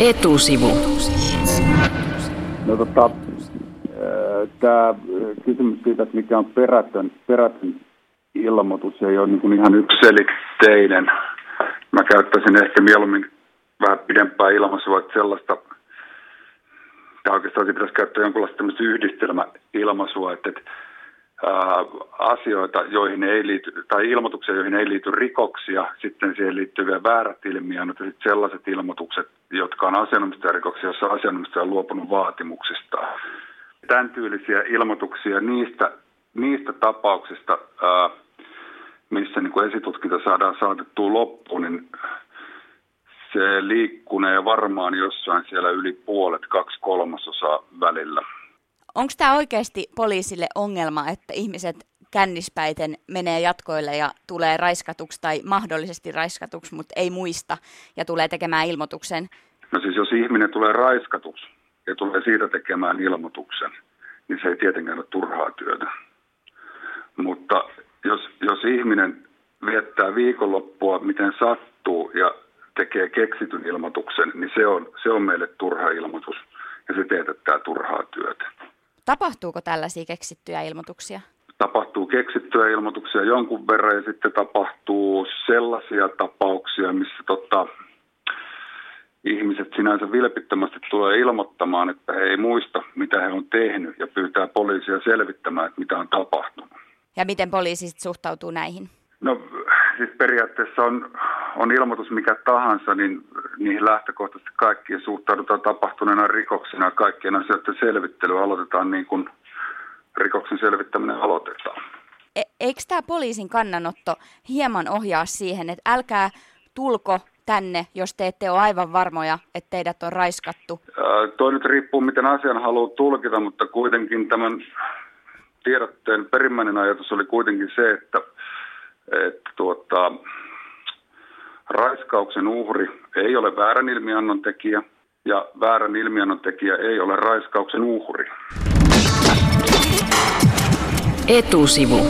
Etusivu. No tota, tämä kysymys siitä, että mikä on perätön, perätön ilmoitus, ei ole niin ihan ykselitteinen. Mä käyttäisin ehkä mieluummin vähän pidempää ilmaisua, että sellaista, tai oikeastaan pitäisi käyttää jonkunlaista yhdistelmäilmaisua, että, että asioita, joihin ei liity, tai ilmoituksia, joihin ei liity rikoksia, sitten siihen liittyviä väärät ilmiöt, mutta sitten sellaiset ilmoitukset, jotka on asianomistajarikoksia, joissa asianomistaja on luopunut vaatimuksista. Tämän tyylisiä ilmoituksia niistä, niistä tapauksista, missä niin kuin esitutkinta saadaan saatettua loppuun, niin se liikkunee varmaan jossain siellä yli puolet, kaksi kolmasosaa välillä. Onko tämä oikeasti poliisille ongelma, että ihmiset kännispäiten menee jatkoille ja tulee raiskatuksi tai mahdollisesti raiskatuksi, mutta ei muista ja tulee tekemään ilmoituksen? No siis jos ihminen tulee raiskatuksi ja tulee siitä tekemään ilmoituksen, niin se ei tietenkään ole turhaa työtä. Mutta jos, jos ihminen viettää viikonloppua miten sattuu ja tekee keksityn ilmoituksen, niin se on, se on meille turha ilmoitus ja se teetättää turhaa työtä. Tapahtuuko tällaisia keksittyjä ilmoituksia? Tapahtuu keksittyjä ilmoituksia jonkun verran ja sitten tapahtuu sellaisia tapauksia, missä tota, ihmiset sinänsä vilpittömästi tulee ilmoittamaan, että he ei muista, mitä he on tehnyt ja pyytää poliisia selvittämään, että mitä on tapahtunut. Ja miten poliisi suhtautuu näihin? No siis periaatteessa on, on ilmoitus mikä tahansa, niin niihin lähtökohtaisesti kaikkiin suhtaudutaan tapahtuneena rikoksena. Kaikkien asioiden selvittely aloitetaan niin kuin rikoksen selvittäminen aloitetaan. E- eikö tämä poliisin kannanotto hieman ohjaa siihen, että älkää tulko tänne, jos te ette ole aivan varmoja, että teidät on raiskattu? Ää, toi nyt riippuu, miten asian haluaa tulkita, mutta kuitenkin tämän tiedotteen perimmäinen ajatus oli kuitenkin se, että että tuota, raiskauksen uhri ei ole väärän ilmiannon tekijä ja väärän ilmiannon tekijä ei ole raiskauksen uhri. Etusivu.